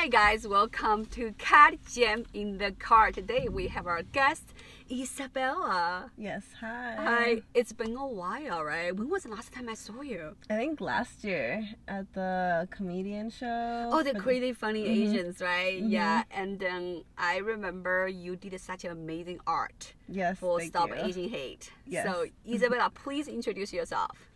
Hi guys, welcome to Cat Jam in the Car. Today we have our guest Isabella. Yes, hi. Hi, it's been a while, right? When was the last time I saw you? I think last year at the comedian show. Oh, the crazy funny Mhm. Asians, right? Yeah, and then I remember you did such amazing art Yes, for Stop you. Asian Hate. Yes. So Isabella, please introduce yourself.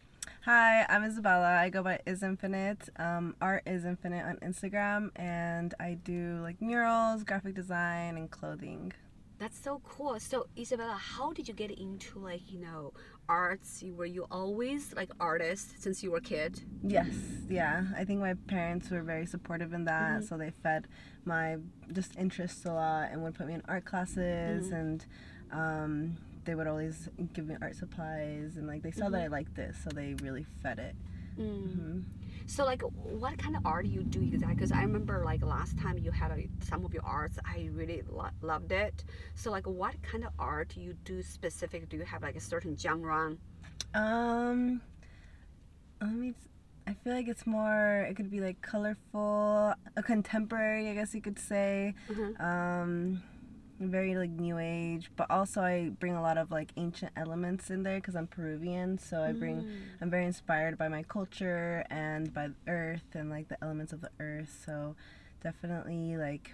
Hi, I'm Isabella. I go by Is Infinite. Um, Art is Infinite on Instagram, and I do like murals, graphic design, and clothing. That's so cool. So Isabella, how did you get into like you know arts? Were you always like artist since you were a kid? Yes, yeah. I think my parents were very supportive in that, Mhm. so they fed my just interests a lot and would put me in art classes, Mhm. and um, they would always give me art supplies, and like they saw that I liked this, so they really fed it. Mm. hmm So like, what kind of art do you do exactly? Because I remember like last time you had a, some of your arts, I really lo- loved it. So like, what kind of art do you do specific? Do you have like a certain genre? Um, let me. I feel like it's more. It could be like colorful, a contemporary, I guess you could say. Mhm. Um, very like new age, but also I bring a lot of like ancient elements in there because I'm Peruvian. So I bring. Mm. I'm very inspired by my culture and by the earth and like the elements of the earth. So definitely like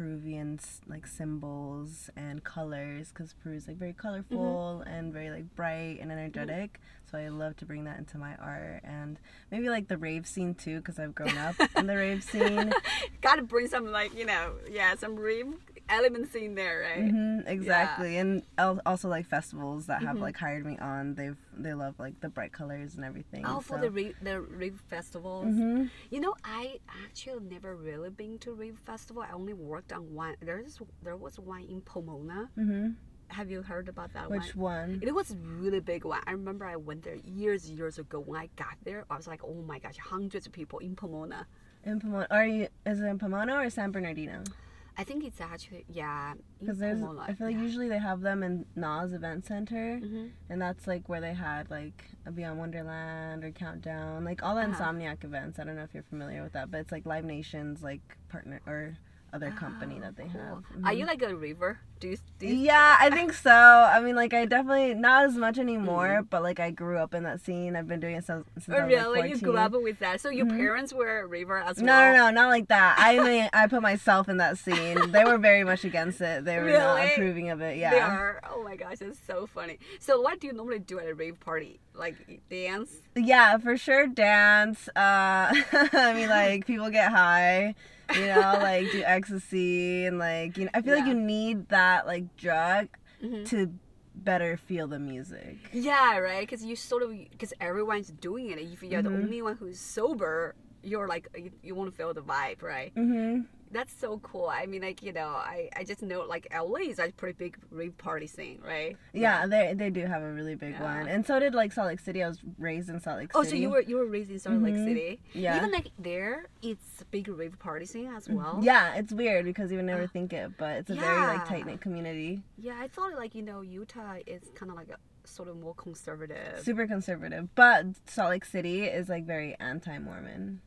peruvian like symbols and colors because Peru is like very colorful and very like bright and energetic. So I love to bring that into my art and maybe like the rave scene too because I've grown up in the rave scene. Gotta bring some like you know yeah some rave elements in there, right? hmm exactly, and also like festivals that have Mhm. like hired me on. They've they love like the bright colors and everything. Oh, for the rave, the rave festivals. hmm You know, I actually never really been to rave festival. I only worked on one. There's there was one in Pomona. hmm Have you heard about that one? Which one? It was really big one. I remember I went there years, years ago. When I got there, I was like, oh my gosh, hundreds of people in Pomona. In Pomona, are you? Is it in Pomona or San Bernardino? I think it's actually yeah Because there's. I feel like yeah. usually they have them in NOS Event Center, Mhm. and that's like where they had like a Beyond Wonderland or Countdown, like all the Uh-huh. Insomniac events. I don't know if you're familiar with that, but it's like Live Nation's like partner or other company Oh, that they cool. have. Are Mhm. you like a river? Do you? Do you Yeah, I think so. I mean, like I definitely not as much anymore, Mm-hmm. but like I grew up in that scene. I've been doing it since, since Oh, I was like really? 14. you grew up with that? So your Mhm. parents were a river as well? no, no, no, not like that. I mean, I put myself in that scene. They were very much against it. They were not approving of it. Yeah. They are. Oh my gosh, it's so funny. So what do you normally do at a rave party? Like dance? Yeah, for sure dance. Uh I mean like people get high, you know, like do ecstasy and like you know I feel like you need that like drug Mhm. to better feel the music. Yeah, right. Because you sort of because everyone's doing it. If you're the Mhm. only one who's sober, you're like you, you want to feel the vibe, right? Mhm. That's so cool. I mean, like you know, I, I just know like LA is a pretty big rave party scene, right? Yeah, they they do have a really big Yeah. one. And so did like Salt Lake City. I was raised in Salt Lake City. Oh, so you were you were raised in Salt Lake Mhm. City. Yeah. Even like there, it's a big rave party scene as well. Yeah, it's weird because you would never think it, but it's a very like tight knit community. Yeah, I thought like you know Utah is kind of like a sort of more conservative. Super conservative. But Salt Lake City is like very anti Mormon.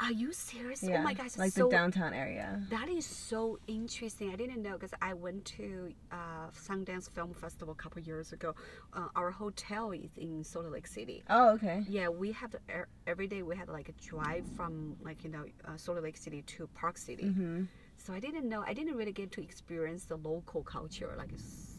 Are you serious? Yeah. Oh my gosh, Like so the downtown area. That is so interesting. I didn't know because I went to uh, Sundance Film Festival a couple years ago. Uh, our hotel is in Salt Lake City. Oh, okay. Yeah, we have to, er, every day we had like a drive from like you know uh, Salt Lake City to Park City. hmm So I didn't know. I didn't really get to experience the local culture like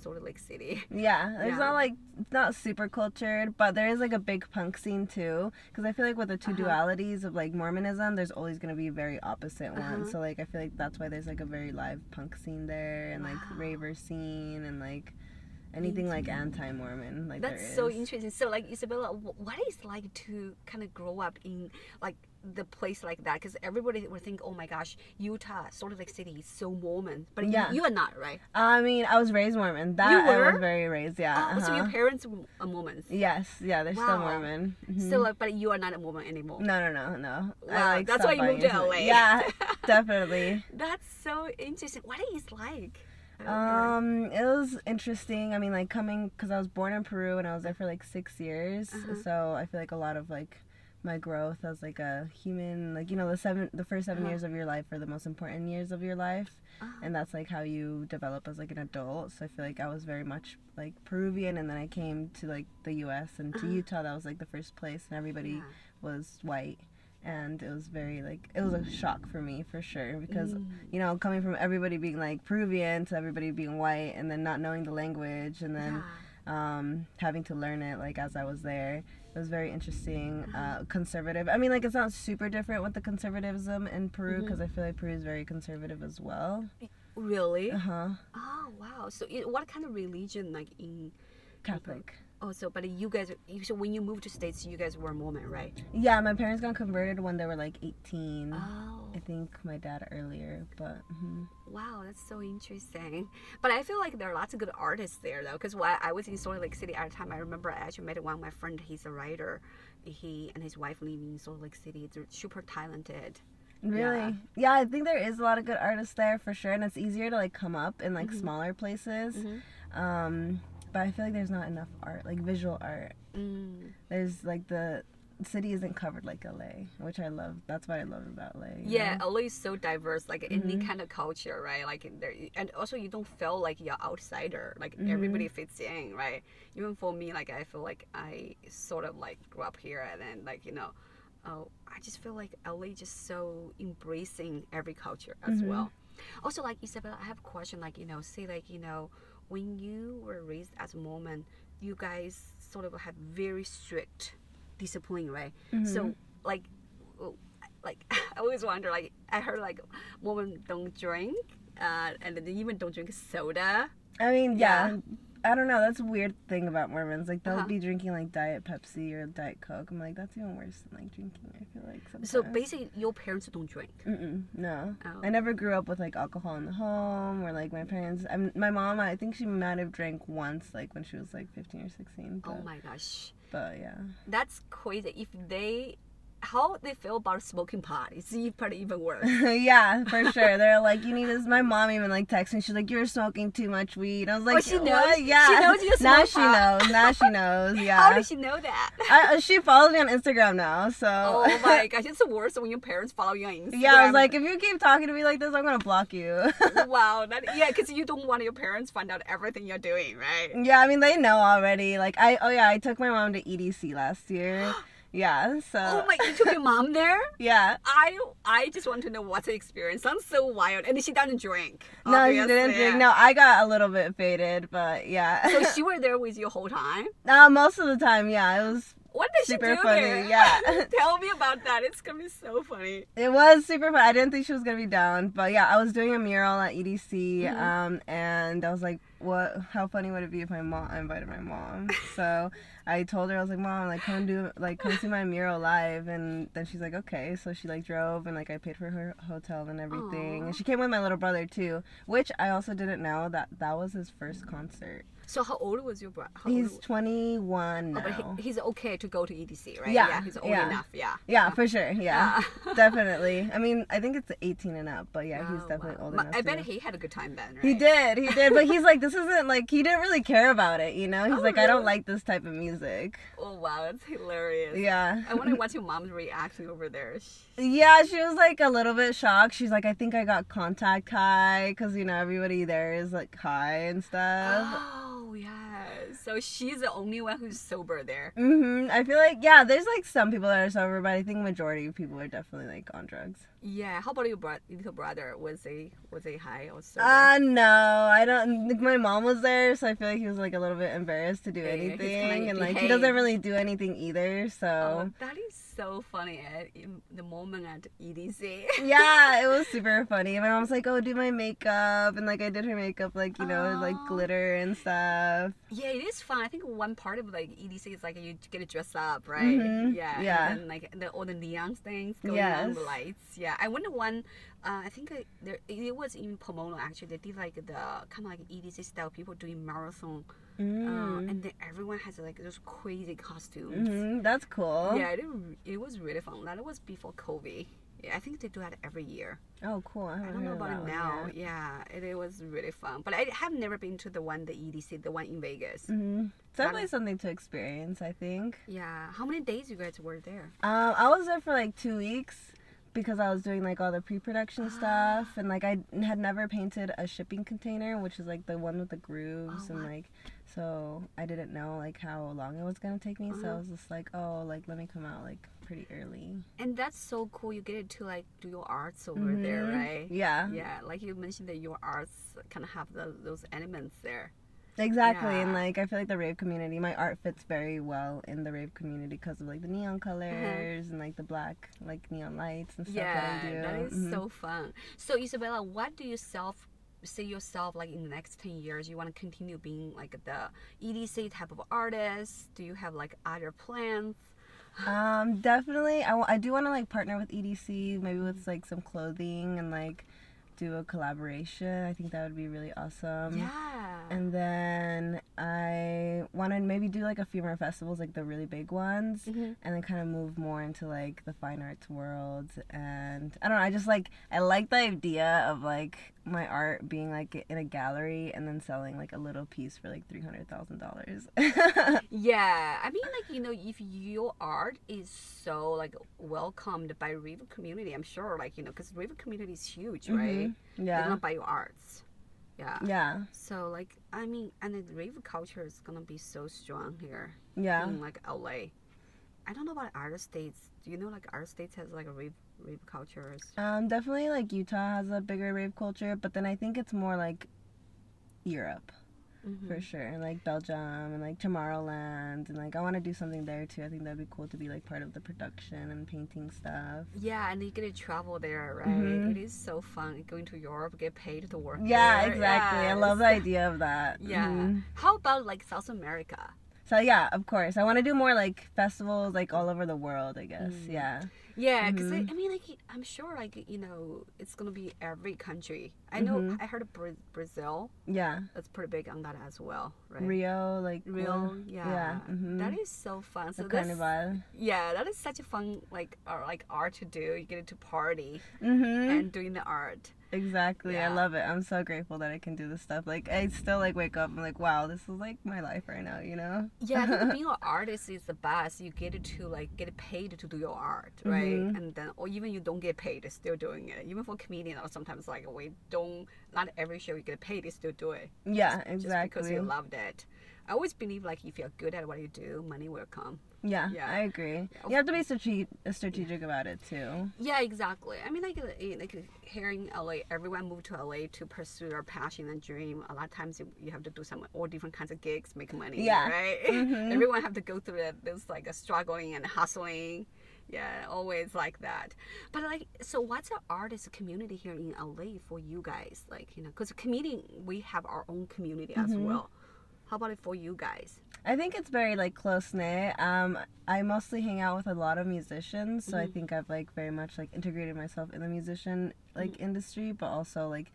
Salt Lake City. Yeah, it's Yeah. not like it's not super cultured, but there is like a big punk scene too. Because I feel like with the 2 Uh-huh. dualities of like Mormonism, there's always gonna be a very opposite one. Uh-huh. So like I feel like that's why there's like a very live punk scene there, and like raver scene, and like anything like anti-Mormon. Like That's so interesting. So like Isabella, what is it like to kind of grow up in like the place like that? Because everybody would think, oh my gosh, Utah, Salt Lake City is so Mormon, but Yeah. you, you are not, right? I mean, I was raised Mormon. That You I were? was very raised. Yeah. Oh, so your uh-huh. parents are Mormons. Yes. Yeah. They're Wow. still Mormon. Mhm. So like, but you are not a Mormon anymore. No, no, no, no. Wow, that's why you moved to LA. Yeah, definitely. That's so interesting. What is like? Um, it was interesting. I mean, like coming because I was born in Peru and I was there for like six years, Uh-huh. so I feel like a lot of like my growth as like a human. Like you know, the seven, the first 7 Uh-huh. years of your life are the most important years of your life, Ah. and that's like how you develop as like an adult. So I feel like I was very much like Peruvian, and then I came to like the U.S. and to Uh-huh. Utah. That was like the first place, and everybody Yeah. was white. And it was very like it was a shock for me for sure because Mm. you know coming from everybody being like Peruvian to everybody being white and then not knowing the language and then Yeah. Um, having to learn it like as I was there. It was very interesting. Uh, conservative. I mean, like it's not super different with the conservatism in Peru because I feel like Peru is very conservative as well. Really? Uh huh. Oh wow. So it, what kind of religion like in Catholic. Oh, so but you guys, you- so when you moved to states, you guys were Mormon, right? Yeah, my parents got converted when they were like 18. Oh, I think my dad earlier, but mhm. wow, that's so interesting. But I feel like there are lots of good artists there, though, because while I was in Salt Lake City at the time, I remember I actually met one of my friend. He's a writer. He and his wife live in Salt Lake City. They're super talented. really, Yeah. yeah. I think there is a lot of good artists there for sure, and it's easier to like come up in like Mhm. smaller places. Mhm. Um, but I feel like there's not enough art, like visual art. Mm. There's like the city isn't covered like LA, which I love. That's what I love about LA. Yeah, know? LA is so diverse, like any Mhm. kind of culture, right? Like there, and also you don't feel like you're outsider. Like Mhm. everybody fits in, right? Even for me, like I feel like I sort of like grew up here, and then like you know, oh, I just feel like LA just so embracing every culture as Mhm. well. Also, like Isabella, I have a question. Like you know, say like you know, when you were raised as a Mormon, you guys sort of have very strict discipline, right? So Mhm. like, like I always wonder. Like I heard like women don't drink, uh, and they even don't drink soda. I mean, yeah. Yeah. I don't know. That's a weird thing about Mormons. Like they'll Uh-huh. be drinking like Diet Pepsi or Diet Coke. I'm like, that's even worse than like drinking. I feel like sometimes. So basically, your parents don't drink. Mm-mm, no. Oh. I never grew up with like alcohol in the home or like my parents. I'm, my mom, I think she might have drank once, like when she was like 15 or 16. But, Oh my gosh, but yeah. that's crazy. If they, how they feel about smoking pot, it's e- probably even worse. yeah, for sure. They're like, you need this. My mom even like texted me. She's like, you're smoking too much weed. I was like, Oh, she "What?" knows? Yeah. She knows you now smoke she pot? knows. Now she knows. Yeah. How did she know that? I, uh, she follows me on Instagram now, so. oh my gosh, it's worse when your parents follow you on Instagram. yeah, I was like, if you keep talking to me like this, I'm gonna block you. wow, that yeah, because you don't want your parents find out everything you're doing, right? yeah, I mean they know already. Like I, oh yeah, I took my mom to EDC last year. Yeah, so. Oh my, you took your mom there? Yeah. I I just want to know what's the experience. Sounds so wild, and she doesn't drink. No, she didn't drink. No, I got a little bit faded, but yeah. So she were there with you whole time. uh, most of the time, yeah, it was What did Super she do funny, there? yeah. Tell me about that. It's gonna be so funny. It was super fun. I didn't think she was gonna be down, but yeah, I was doing a mural at EDC, Mhm. um, and I was like, "What? How funny would it be if my mom I invited my mom?" so I told her I was like, "Mom, like come do like come see my mural live," and then she's like, "Okay." So she like drove and like I paid for her hotel and everything, Aw. and she came with my little brother too, which I also didn't know that that was his first concert. So how old was your brother? He's 21 now. Oh, but he, he's okay to go to EDC, right? Yeah, he's old yeah. enough. Yeah. yeah, for sure. Yeah, Yeah. definitely. I mean, I think it's 18 and up, but yeah, he's Oh, definitely wow. old enough. I bet he had a good time then, right? He did, he did, but he's like, this isn't like he didn't really care about it, you know. He's Oh, like, I don't like this type of music. Oh wow, that's hilarious. Yeah, I wonder what's your mom's reaction over there. yeah. She was like a little bit shocked. She's like, I think I got contact high because you know everybody there is like high and stuff. Oh yeah. So she's the only one who's sober there. hmm I feel like yeah, there's like some people that are sober, but I think majority of people are definitely like on drugs. Yeah. How about your bro- little brother? Was he was he high or sober? Uh no, I don't. like, My mom was there, so I feel like he was like a little bit embarrassed to do Yeah, he's kinda anything, and like he doesn't really do anything either. So Oh, that is so funny at the moment at EDC. yeah, it was super funny. My mom's like, "Oh, do my makeup," and like I did her makeup, like you know, like glitter and stuff. Yeah, it is fun. I think one part of like EDC is like you get to dress up, right? Mhm, Yeah. yeah. And like the, all the neon things going on, the lights. Yeah. I went to one. Uh, I think uh, there it was in Pomona actually. They did like the kind of like EDC style people doing marathon, uh, Mm. and then everyone has like those crazy costumes. hmm That's cool. Yeah, it, it was really fun. That was before COVID. I think they do that every year. Oh, cool. I, I don't know about it now. Yeah, it, it was really fun. But I have never been to the one, the EDC, the one in Vegas. Mhm. Definitely it. something to experience. I think. Yeah. How many days you guys were there? Um, I was there for like two weeks because I was doing like all the pre-production stuff and like I had never painted a shipping container, which is like the one with the grooves Oh, and like so I didn't know like how long it was gonna take me. So I Uh-huh. was just like, oh, like let me come out like pretty early. And that's so cool. You get to like do your arts over there, Mhm. right? Yeah, Yeah, like you mentioned that your arts kind of have the, those elements there. Exactly. And like I feel like the rave community, my art fits very well in the rave community because of like the neon colors and like the black like neon lights and stuff yeah, that I do. that is Mhm. so fun. So Isabella, what do you self see yourself like in the next 10 years you want to continue being like the edc type of artist do you have like other plans Um, definitely. I, I do want to like partner with EDC, maybe with like some clothing and like do a collaboration. I think that would be really awesome. yeah And then I want to maybe do like a few more festivals, like the really big ones, Mhm. and then kind of move more into like the fine arts world. And I don't know, I just like, I like the idea of like my art being like in a gallery and then selling like a little piece for like $300,000. yeah i mean like you know if your art is so like welcomed by river community i'm sure like you know because river community is huge right Yeah, they're gonna buy your arts yeah Yeah. so like i mean and the rave culture is gonna be so strong here Yeah. in like LA. I don't know about other states. Do you know like other states has like a rave rave cultures? Um, definitely like Utah has a bigger rave culture, but then I think it's more like Europe Mhm. for sure, And like Belgium and like Tomorrowland, and like I want to do something there too. I think that'd be cool to be like part of the production and painting stuff. Yeah, and you get to travel there, right? Mhm. It is so fun going to Europe, get paid to work. Yeah, there. exactly. I love the idea of that. Yeah. Mhm. How about like South America? So yeah, of course, I want to do more like festivals like all over the world. I guess. Mm. Yeah. Yeah, because Mhm. I, I mean, like I'm sure, like you know, it's gonna be every country. I know. Mhm. I heard of Bra- Brazil. Yeah. That's pretty big on that as well, right? Rio, like well, yeah. yeah, mhm. That is so fun. So the carnival. yeah, that is such a fun like art, like art to do. You get to party Mm-hmm. and doing the art. Exactly. I love it. I'm so grateful that I can do this stuff. Like I still like wake up. I'm like, wow, this is like my life right now. You know? Yeah, being an artist is the best. You get to like get paid to do your art, right? Mhm. And then, or even you don't get paid, still doing it. Even for comedian, or sometimes like we don't. Not every show you get paid, you still do it. Yeah, Just because you loved it. I always believe like if you're good at what you do, money will come. Yeah, Yeah. I agree. Yeah. You have to be strate- strategic about it too. Yeah, exactly. I mean, like, uh, like here in LA, everyone moved to LA to pursue their passion and dream. A lot of times you, you have to do some all different kinds of gigs, make money. Yeah. Right. Mhm. everyone have to go through that. This like a struggling and hustling. Yeah, always like that. But like, so what's the artist community here in LA for you guys? Like, you know, because comedian, we have our own community as Mhm. well. How about it for you guys? I think it's very like close knit. Um, I mostly hang out with a lot of musicians, so I Mhm. think I've like very much like integrated myself in the musician like Mm. industry, but also like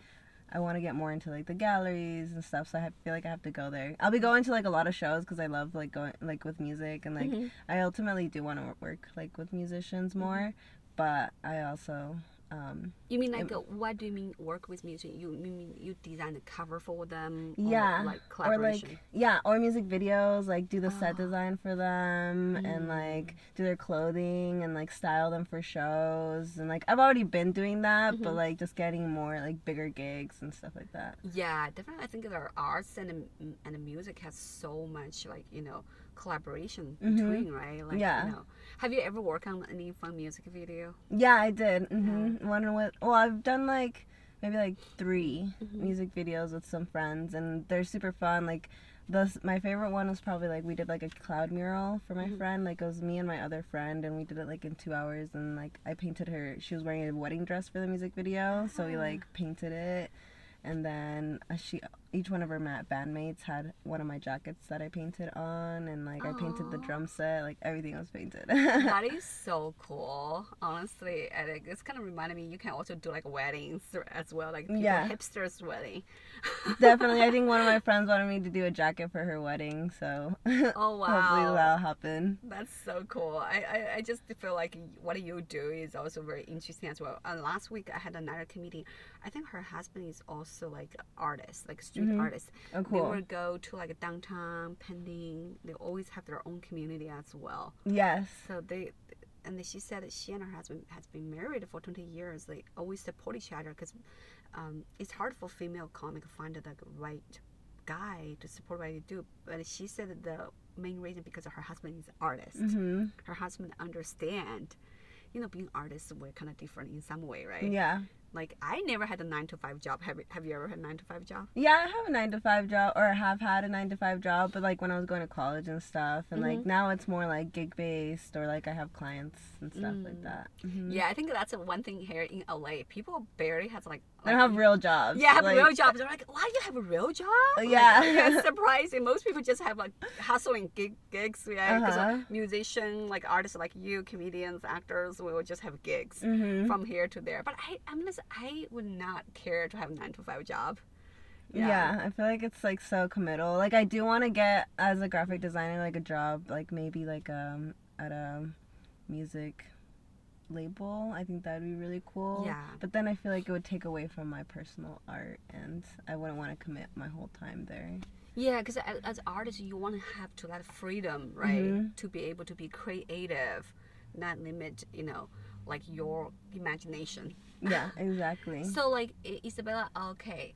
I want to get more into like the galleries and stuff. So I have, feel like I have to go there. I'll be going to like a lot of shows because I love like going like with music and like Mhm. I ultimately do want to work like with musicians more, but I also um, You mean like uh, what do you mean work with music? You mean you design the cover for them? or, Yeah, like or collaboration. like yeah, or music videos, like do the set Ah. design for them and Mm. like do their clothing and like style them for shows and like I've already been doing that, but Mhm. like just getting more like bigger gigs and stuff like that. Yeah, definitely. I think that our arts and and the music has so much like you know collaboration Mhm. between, right? Like, Yeah. You know, have you ever worked on any fun music video? Yeah, I did. hmm One with well, I've done like maybe like 3 Mhm. music videos with some friends, and they're super fun. Like the my favorite one was probably like we did like a cloud mural for my Mhm. friend. Like it was me and my other friend, and we did it like in two hours. And like I painted her. She was wearing a wedding dress for the music video, so we Ah. like painted it. And then uh, she each one of her ma- bandmates had one of my jackets that I painted on, and like I painted the drum set. Like everything was painted. that is so cool, honestly. And it, it's kind of reminded me you can also do like weddings as well, like people, Yeah. hipsters wedding. Definitely, I think one of my friends wanted me to do a jacket for her wedding, so Oh wow. hopefully that'll happen. That's so cool. I, I, I just feel like what you do is also very interesting as well. And last week I had another comedian. I think her husband is also like an artist, like street Mhm. artist. Oh, They cool. would go to like downtown, pending. They always have their own community as well. Yes. So they, and then she said that she and her husband has been married for 20 years. They always support each other because um, it's hard for female comic to find the right guy to support what they do. But she said that the main reason because her husband is an artist. hmm Her husband understand. You know, being artists, we're kind of different in some way, right? Yeah. Like I never had a nine to five job. Have you, have you ever had a nine to five job? Yeah, I have a nine to five job, or have had a nine to five job, but like when I was going to college and stuff, and like Mhm. now it's more like gig based, or like I have clients and stuff like Mm. that. Mhm. Yeah, I think that's one thing here in LA. People barely has like. Don't have real jobs. Yeah, have like, real jobs. They're like, why do you have a real job? Like, Yeah. it's surprising. Most people just have like hustling gig, gigs, yeah. Because Uh-huh. musician, like artists like you, comedians, actors, we will just have gigs Mhm. from here to there. But I, I'm honest, I would not care to have a nine to five job. Yeah. I feel like it's like so committal. Like I do want to get as a graphic designer like a job, like maybe like um at a music label. I think that'd be really cool. Yeah. But then I feel like it would take away from my personal art, and I wouldn't want to commit my whole time there. Yeah, because as artists, you want to have to that freedom, right? Mhm. To be able to be creative, not limit, you know, like your imagination. Yeah, exactly. So, like Isabella, okay,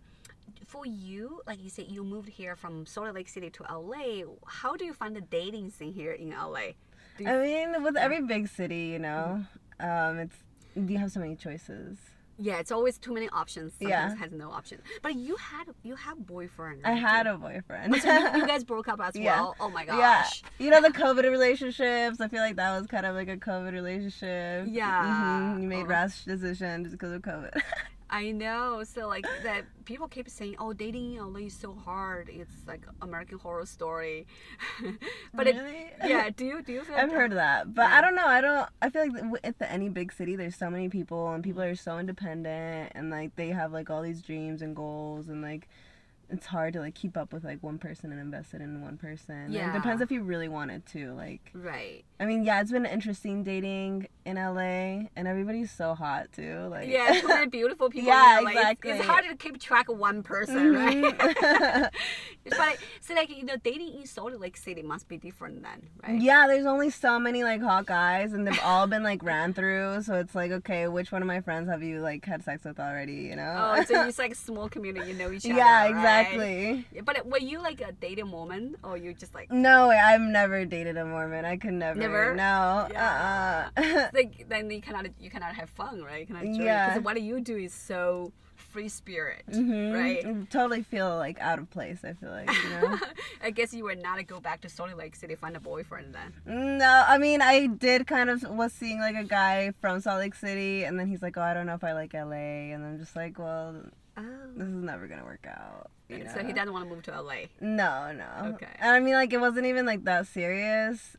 for you, like you said, you moved here from Salt Lake City to LA. How do you find the dating scene here in LA? You, I mean, with every big city, you know, um, it's you have so many choices. yeah, it's always too many options. Sometimes Yeah. has no option. But you had you have boyfriend. I had a boyfriend. So you, you guys broke up as Yeah. well. Oh my gosh. Yeah, you know the COVID relationships. I feel like that was kind of like a COVID relationship. Yeah. hmm You made Oh. rash decisions because of COVID. I know. So like that people keep saying, "Oh, dating in LA is so hard. It's like American Horror Story." but it, really? yeah, do you do you feel? I've like heard of that, but Yeah. I don't know. I don't. I feel like at the, any big city, there's so many people, and people are so independent, and like they have like all these dreams and goals, and like it's hard to like keep up with like one person and invest it in one person. And Yeah. it depends if you really wanted to. Like, Right. I mean, yeah, it's been interesting dating in LA, and everybody's so hot too. Like, Yeah, it's many beautiful people. Yeah, in LA. It's- exactly. It's, hard to keep track of one person, right? Mhm. but so like you know, dating in Salt Lake City must be different then, right? Yeah, there's only so many like hot guys, and they've all been like ran through. So it's like, okay, which one of my friends have you like had sex with already? You know? Oh, so it's like a small community. You know each other. yeah, right? Exactly. Yeah, But were you like a dating Mormon or you just like No, I've never dated a Mormon. I could never. Never? No. Yeah. Uh-uh. like then you cannot you cannot have fun, right? You cannot enjoy Yeah. because what you do is so free spirit, Mhm. right? I Totally feel like out of place. I feel like you know. I guess you were not to go back to Salt Lake City find a boyfriend then. no, I mean I did kind of was seeing like a guy from Salt Lake City, and then he's like, "Oh, I don't know if I like LA," and I'm just like, "Well, Oh. this Oh. is never gonna work out." You know? So he doesn't want to move to LA. No, no. Okay. And I mean, like, it wasn't even like that serious.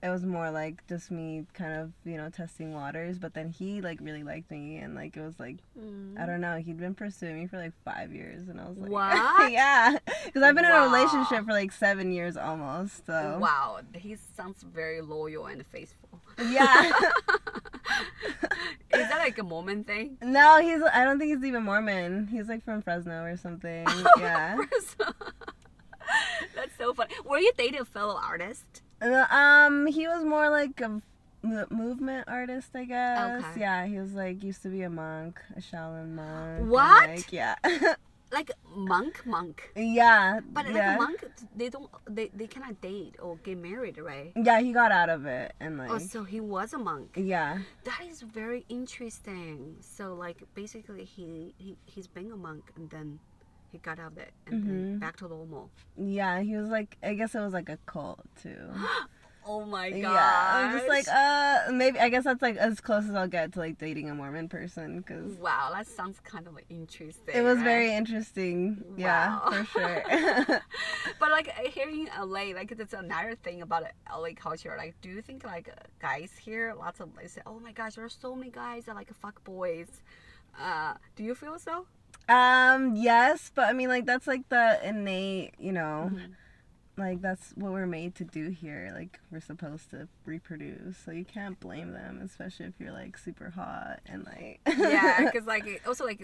It was more like just me kind of, you know, testing waters. But then he like really liked me, and like it was like I mm. don't know. He'd been pursuing me for like five years, and I was like, What? yeah, because I've been in a relationship for like seven years almost. So Wow, he sounds very loyal and faithful. Yeah. Is that like a Mormon thing? no, he's. I don't think he's even Mormon. He's like from Fresno or something. Yeah. That's so funny. Were you dating a fellow artist? Uh, Um, he was more like a movement artist, I guess. Okay. Yeah, he was like used to be a monk, a Shaolin monk. What? like, yeah. Like monk, monk. yeah. But like yeah. a monk, they don't, they, they cannot date or get married, right? Yeah, he got out of it and like. Oh, so he was a monk. yeah. That is very interesting. So like basically he, he he's being a monk and then he got out of it and then Mhm. back to normal. Yeah, he was like. I guess it was like a cult too. Oh my god. Yeah, I'm just like, uh, maybe I guess that's like as close as I'll get to like dating a Mormon person because wow, that sounds kind of interesting. it was right? very interesting. Yeah, Wow. for sure. but like uh, here in LA, like that's another thing about LA culture. Like, do you think like guys here, lots of they say, oh my gosh, there are so many guys that like fuck boys. Uh, do you feel so? um, yes, but I mean, like that's like the innate, you know, Mhm. Like that's what we're made to do here. Like we're supposed to reproduce, so you can't blame them, especially if you're like super hot and like. yeah, because like it- also like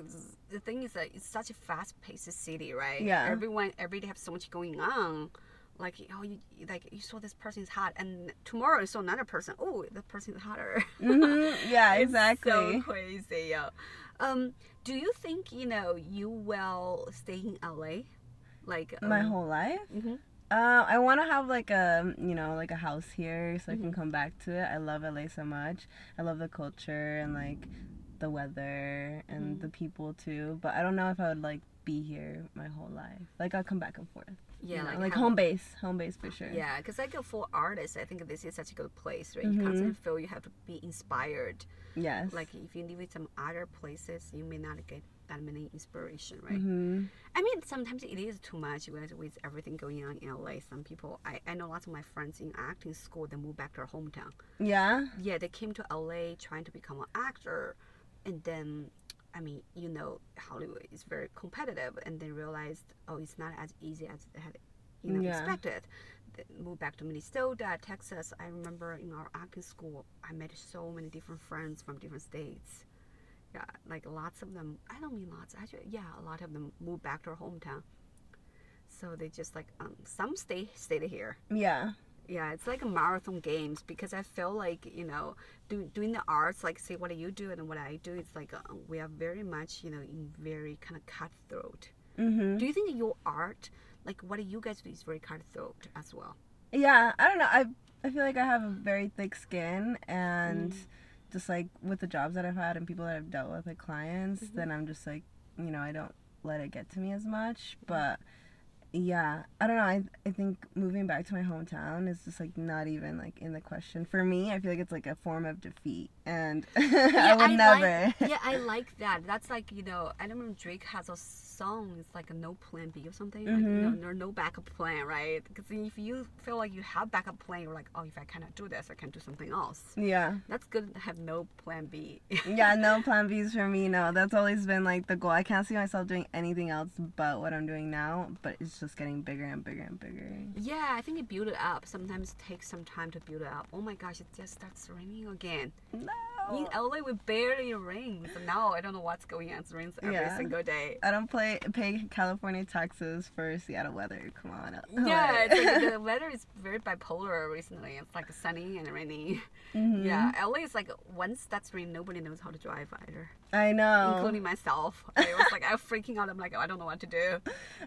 the thing is that it's such a fast-paced city, right? Yeah. Everyone every day have so much going on. Like oh, you like you saw this person is hot, and tomorrow you saw another person. Oh, the person is hotter. hmm Yeah, exactly. so crazy. Yeah. Um, do you think you know you will stay in LA? Like My um, whole life. mhm. Uh, I want to have like a you know like a house here so I can Mhm. come back to it. I love LA so much. I love the culture and like the weather and Mhm. the people too. But I don't know if I would like be here my whole life. Like I'll come back and forth. you Yeah, know, like, like home base, home base for sure. Yeah, because like for artists, I think this is such a good place, right? You Mhm. constantly feel you have to be inspired. Yes. Like if you live in some other places, you may not get that many inspiration, right? hmm I mean, sometimes it is too much with, with everything going on in LA. Some people, I, I know lots of my friends in acting school, they moved back to their hometown. Yeah. Yeah, they came to LA trying to become an actor, and then, I mean, you know, Hollywood is very competitive, and they realized, oh, it's not as easy as they had, you know, Yeah. expected. They moved back to Minnesota, Texas. I remember in our acting school, I met so many different friends from different states. Yeah, like lots of them. I don't mean lots. Actually, yeah, a lot of them moved back to their hometown. So they just like um, some stay stayed here. Yeah. Yeah, it's like a marathon games because I feel like you know do, doing the arts like say what do you do and what I do it's like uh, we are very much you know in very kind of cutthroat. hmm Do you think your art like what do you guys do is very cutthroat as well? Yeah. I don't know. I I feel like I have a very thick skin and. Mm. Just like with the jobs that I've had and people that I've dealt with, like clients, Mhm. then I'm just like, you know, I don't let it get to me as much. But yeah, I don't know. I, I think moving back to my hometown is just like not even like in the question. For me, I feel like it's like a form of defeat. And I would never. Like, yeah, I like that. That's like you know I don't remember Drake has a song. It's like a no plan B or something. Like, you know, Mhm. there's no backup plan, right? Because if you feel like you have backup plan, you're like, oh, if I cannot do this, I can do something else. yeah. That's good to have no plan B. Yeah, no plan Bs for me. No, that's always been like the goal. I can't see myself doing anything else but what I'm doing now, but it's just getting bigger and bigger and bigger. Yeah, I think it build it up. Sometimes it takes some time to build it up. Oh my gosh, it just starts raining again. In No. LA, we barely rains. Now I don't know what's going on. It rains every Yeah. single day. I don't play pay California taxes for Seattle weather. Come on. Yeah, it's like the weather is very bipolar recently. It's like sunny and rainy. Mhm. Yeah, LA is like once that's rain, nobody knows how to drive either, I know. including myself. I was like, I'm freaking out. I'm like, I don't know what to do.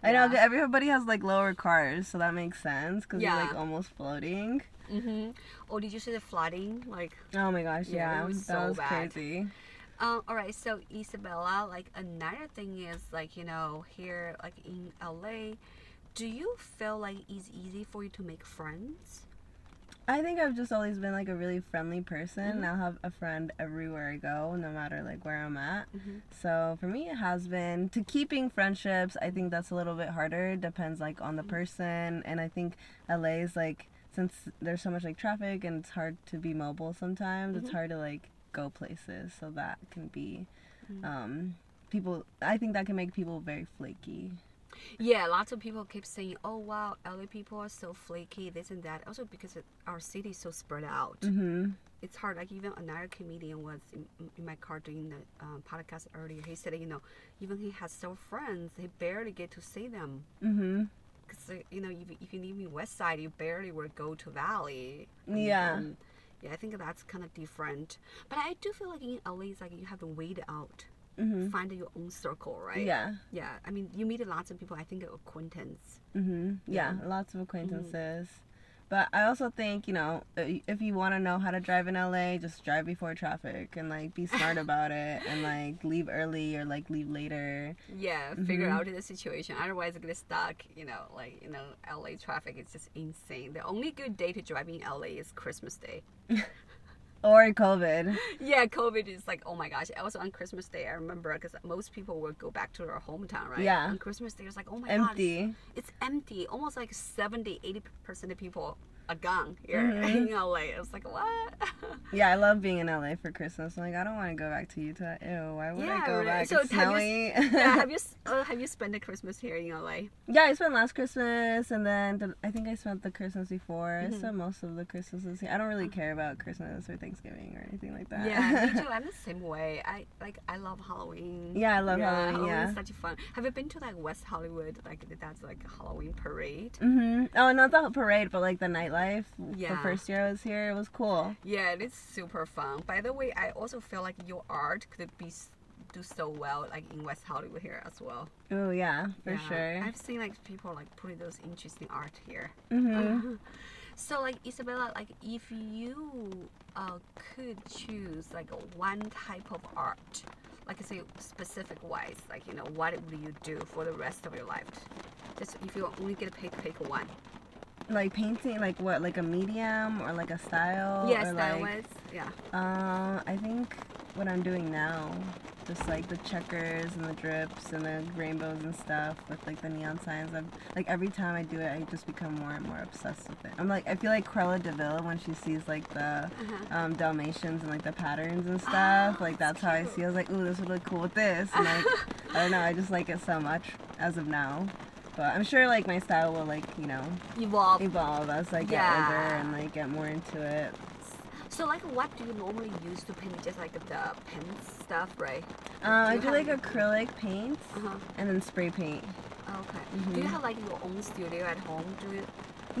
I know. Everybody has like lower cars, so that makes sense because Yeah. you're like almost floating. Hmm Oh, did you see the flooding? Like, Oh my gosh, Yeah, yeah, it was so was bad. crazy. Um, all right, so Isabella, like another thing is like you know here like in LA, do you feel like it's easy for you to make friends? I think I've just always been like a really friendly person. Mhm. I'll have a friend everywhere I go, no matter like where I'm at. Mhm. So for me, it has been to keeping friendships. I think that's a little bit harder. Depends like on the Mhm. person, and I think LA is like since there's so much like traffic and it's hard to be mobile sometimes. It's Mhm. hard to like go places, so that can be Mhm. um people. I think that can make people very flaky. Yeah, lots of people keep saying, "Oh wow, LA people are so flaky, this and that." Also because it, our city is so spread out, Mm-hmm. it's hard. Like even another comedian was in, in my car doing the um, podcast earlier. He said, you know, even he has several friends, he barely get to see them. Mm-hmm. Because you know, if, if you live in West Side, you barely would go to Valley. And- Yeah. and, yeah, I think that's kind of different. But I do feel like in LA, it's like you have to wait out, Mm-hmm. find your own circle, right? Yeah. Yeah. I mean, you meet lots of people. I think acquaintance. Mm-hmm. Yeah. Yeah. Lots of acquaintances. But I also think, you know, if you want to know how to drive in LA, just drive before traffic and like be smart about it and like leave early or like leave later. Yeah, figure Mhm. out the situation. Otherwise, you get stuck. You know, like you know, LA traffic is just insane. The only good day to drive in LA is Christmas Day. Or COVID. Yeah, COVID is like, oh my gosh. Also on Christmas Day, I remember because most people would go back to their hometown, right? Yeah. On Christmas Day, it's like, oh my gosh, Empty. it's empty. Almost like 70, 80 percent of people are gone here in LA. It's like what? Yeah, I love being in LA for Christmas. I'm like, I don't want to go back to Utah. Ew, why would Yeah, I go really. back? So it's have you yeah, have you uh, have you spent the Christmas here in LA? Yeah, I spent last Christmas, and then the, I think I spent the Christmas before. Mhm. I spent most of the Christmases here. I don't really care about Christmas or Thanksgiving or anything like that. Yeah, me too. I'm the same way. I like I love Halloween. Yeah, I love Halloween, yeah. Halloween's such fun. Have you been to like West Hollywood? Like that's like a Halloween parade. hmm Oh, not the parade, but like the nightlife. The Yeah. first year I was here, it was cool. Yeah, it is super fun. By the way, I also feel like your art could be do so well like in West Hollywood here as well. Oh yeah, for Yeah. sure. I've seen like people like putting those interesting art here. hmm So like Isabella, like if you uh, could choose like one type of art, like say specific wise, like you know what would you do for the rest of your life? Just if you only get to pick pick one. Like painting, like what, like a medium or like a style? yes, that like, was yeah. Um, I think what I'm doing now, just like the checkers and the drips and the rainbows and stuff with like the neon signs. I'm like every time I do it, I just become more and more obsessed with it. I'm like I feel like Cruella de Vil when she sees like the Uh-huh. um, Dalmatians and like the patterns and stuff. Oh, like that's that's how I see. I was like, ooh, this would look cool with this. And like I don't know, I just like it so much as of now. But I'm sure like my style will like you know Evolve. evolve as I get Yeah. older and like get more into it. So like, what do you normally use to paint? Just like the pen stuff, right? Um, I do like acrylic paints Uh-huh. and then spray paint. Okay. Do you Mhm. have like your own studio at home? Do you?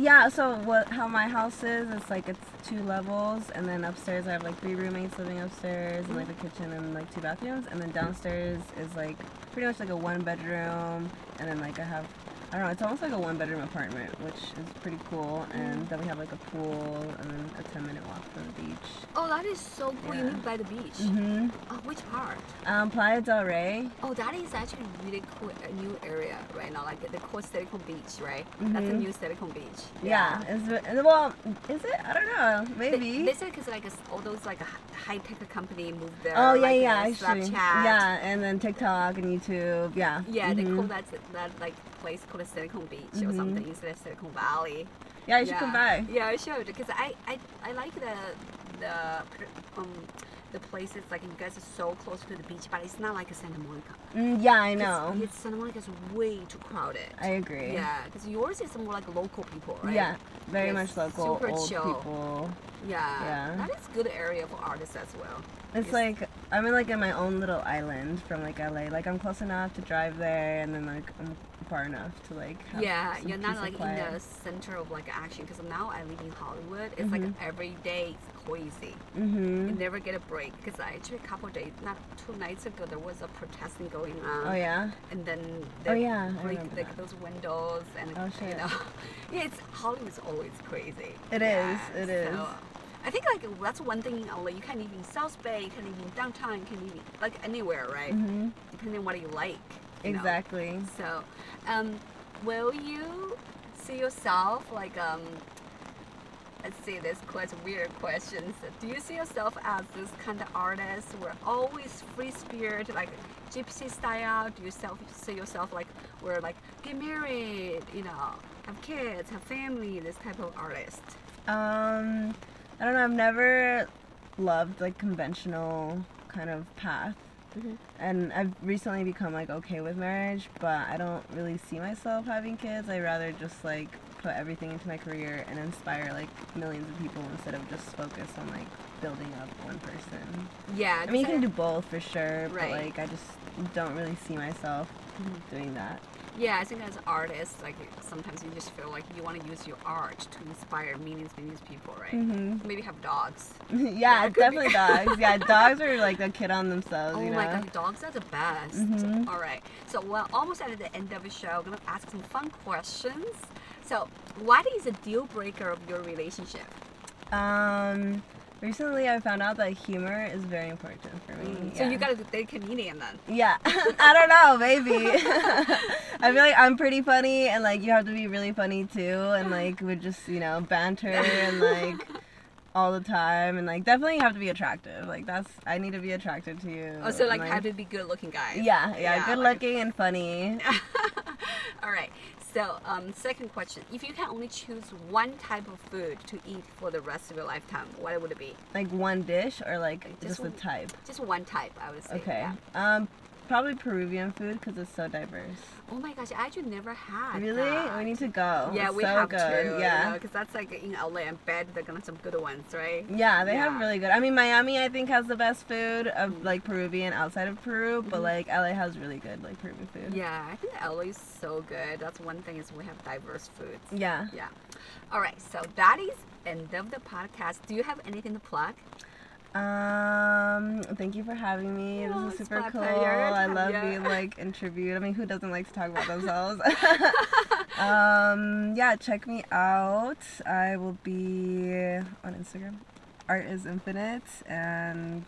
Yeah, so what how my house is, it's like it's two levels and then upstairs I have like three roommates living upstairs and like a kitchen and like two bathrooms and then downstairs is like pretty much like a one bedroom and then like I have I don't know, it's almost like a one bedroom apartment, which is pretty cool and then we have like a pool and then a 10 minute walk from the beach. Oh, that is so cool. You live by the beach. Mhm. Oh, which part? Um Playa del Rey. Oh, that is actually really cool. A new area right now, like the Coast Silicon Beach, right? That's a Mhm. new Silicon Beach. Yeah, is well, is it? I don't know. Maybe. They, they said because like all those like high tech company moved there. Oh yeah, like, yeah, uh, actually, Snapchat. yeah, and then TikTok and YouTube, yeah. Yeah, they Mhm. call that that like place called a Silicon Beach or Mhm. something instead of Silicon Valley. Yeah, you should yeah. come by. Yeah, I should because I, I I like the the um the places like you guys are so close to the beach, but it's not like a Santa Monica. Mm, yeah, I know. It's Santa Monica is way too crowded. I agree. Yeah, because yours is more like local people, right? Yeah, very much local, super old chill. people. Yeah. Yeah. That is good area for artists as well. It's Yes. like I'm in like in my own little island from like LA. Like I'm close enough to drive there, and then like I'm far enough to like. Have yeah, you're not like in the center of like action. Because now I live in Hollywood. It's like Mhm. every day it's crazy. You Mhm. never get a break. Because I actually a couple days, not two nights ago, there was a protesting going on. Oh yeah. And then Oh, they yeah, I break like those windows and Oh, you know, yeah, it's Hollywood's always crazy. It yeah, is, it is. I think like that's one thing in LA. You can live in South Bay, you can live in downtown, you can live in, like anywhere, right? Mhm. Depending on what you like. you know. Exactly. So, um, will you see yourself like um? Let's see, this quite weird questions. Do you see yourself as this kind of artist who are always free spirit, like gypsy style? Do you self see yourself like we're like get married, you know, have kids, have family, this type of artist? Um, I don't know. I've never loved like conventional kind of path, Mhm. and I've recently become like okay with marriage, but I don't really see myself having kids. I rather just like put everything into my career and inspire like millions of people instead of just focus on like building up one person. Yeah, I mean, you can do both for sure, Right. but like I just don't really see myself Mhm. doing that. Yeah, I think as artists, like sometimes you just feel like you want to use your art to inspire millions of people, right? hmm Maybe have dogs. yeah, definitely dogs. Yeah, dogs are like a kid on themselves. Oh you know? my god, dogs are the best. Mhm. All right, so we're almost at the end of the show. I'm gonna ask some fun questions. So, what is a deal breaker of your relationship? Um, recently I found out that humor is very important for me. Mm. So yeah. you gotta date comedian then. Yeah, I don't know, maybe. I feel like I'm pretty funny, and like you have to be really funny too, and like we just you know banter and like all the time, and like definitely have to be attractive. Like that's I need to be attracted to you. Oh, so like, and, have to be good looking guys. Yeah, yeah, Yeah, good like- looking and funny. All right. So, um, second question: If you can only choose one type of food to eat for the rest of your lifetime, what would it be? Like one dish or like Just just, a one- type. Just one type, I would say. Okay. yeah. Um, probably Peruvian food because it's so diverse. Oh my gosh, I actually never had. Really? that. We need to go. Yeah, It's we so have good. to. Yeah. because that's like in LA. I bet they're gonna have some good ones, right? Yeah, they have really good. I mean, Miami I think has the best food of like Peruvian outside of Peru, but Mhm. like LA has really good like Peruvian food. Yeah, I think LA is so good. That's one thing is we have diverse foods. Yeah. Yeah. All right, so that is end of the podcast. Do you have anything to plug? Um, thank you for having me. Oh, this is super cool. I love you. being like interviewed. I mean, who doesn't like to talk about themselves? um, yeah, check me out. I will be on Instagram. Art is infinite and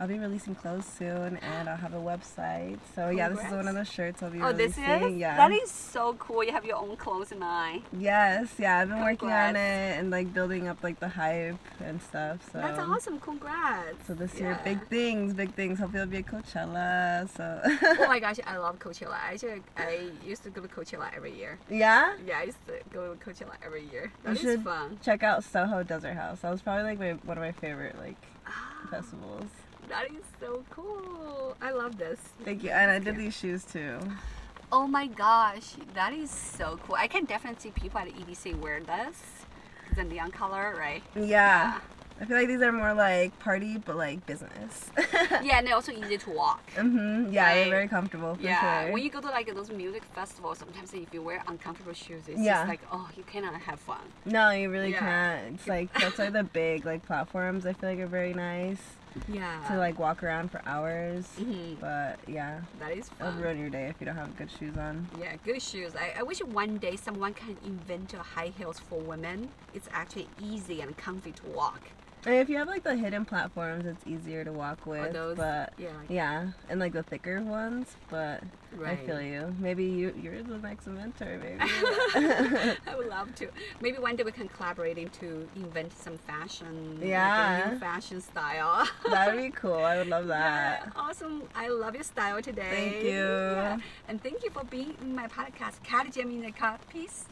I'll be releasing clothes soon and I'll have a website. So yeah, this is one of the shirts I'll be Oh, this releasing. is? Yeah. That is so cool. You have your own clothes line. Yes, yeah, I've been working on it and like building up like the hype and stuff. So That's awesome. Congrats. So this year, Yeah. big things, big things. Hopefully, it'll be at Coachella. So. oh my gosh, I love Coachella. I Actually, I used to go to Coachella every year. yeah. Yeah, I used to go to Coachella every year. That You is should- fun. Check out Soho Desert House. That was probably like my, one of my favorite like Ah, festivals. That is so cool. I love this. Thank you. And I did these shoes too. Oh my gosh, that is so cool. I can definitely see people at EDC wear this. It's a neon color, right? Yeah. I feel like these are more like party, but like business. Yeah, and they're also easy to walk. mhm. Yeah, Right. they're very comfortable for Yeah, sure. when you go to like those music festivals, sometimes if you wear uncomfortable shoes, it's Yeah. just like, oh, you cannot have fun. no, you really Yeah. can't. It's like that's why the big like platforms I feel like are very nice Yeah. to like walk around for hours. hmm But yeah, That is fun. it'll ruin your day if you don't have good shoes on. Yeah, good shoes. I, I wish one day someone can invent a high heels for women. It's actually easy and comfy to walk. And if you have like the hidden platforms, it's easier to walk with. Those, but yeah, yeah, and like the thicker ones. But right. I feel you. Maybe you you're the next mentor. Maybe I would love to. Maybe one day we can collaborate to invent some fashion. Yeah, like new fashion style. That'd be cool. I would love that. Yeah, awesome. I love your style today. Thank you. Yeah. And thank you for being in my podcast, Cat Jam in the Car. Peace.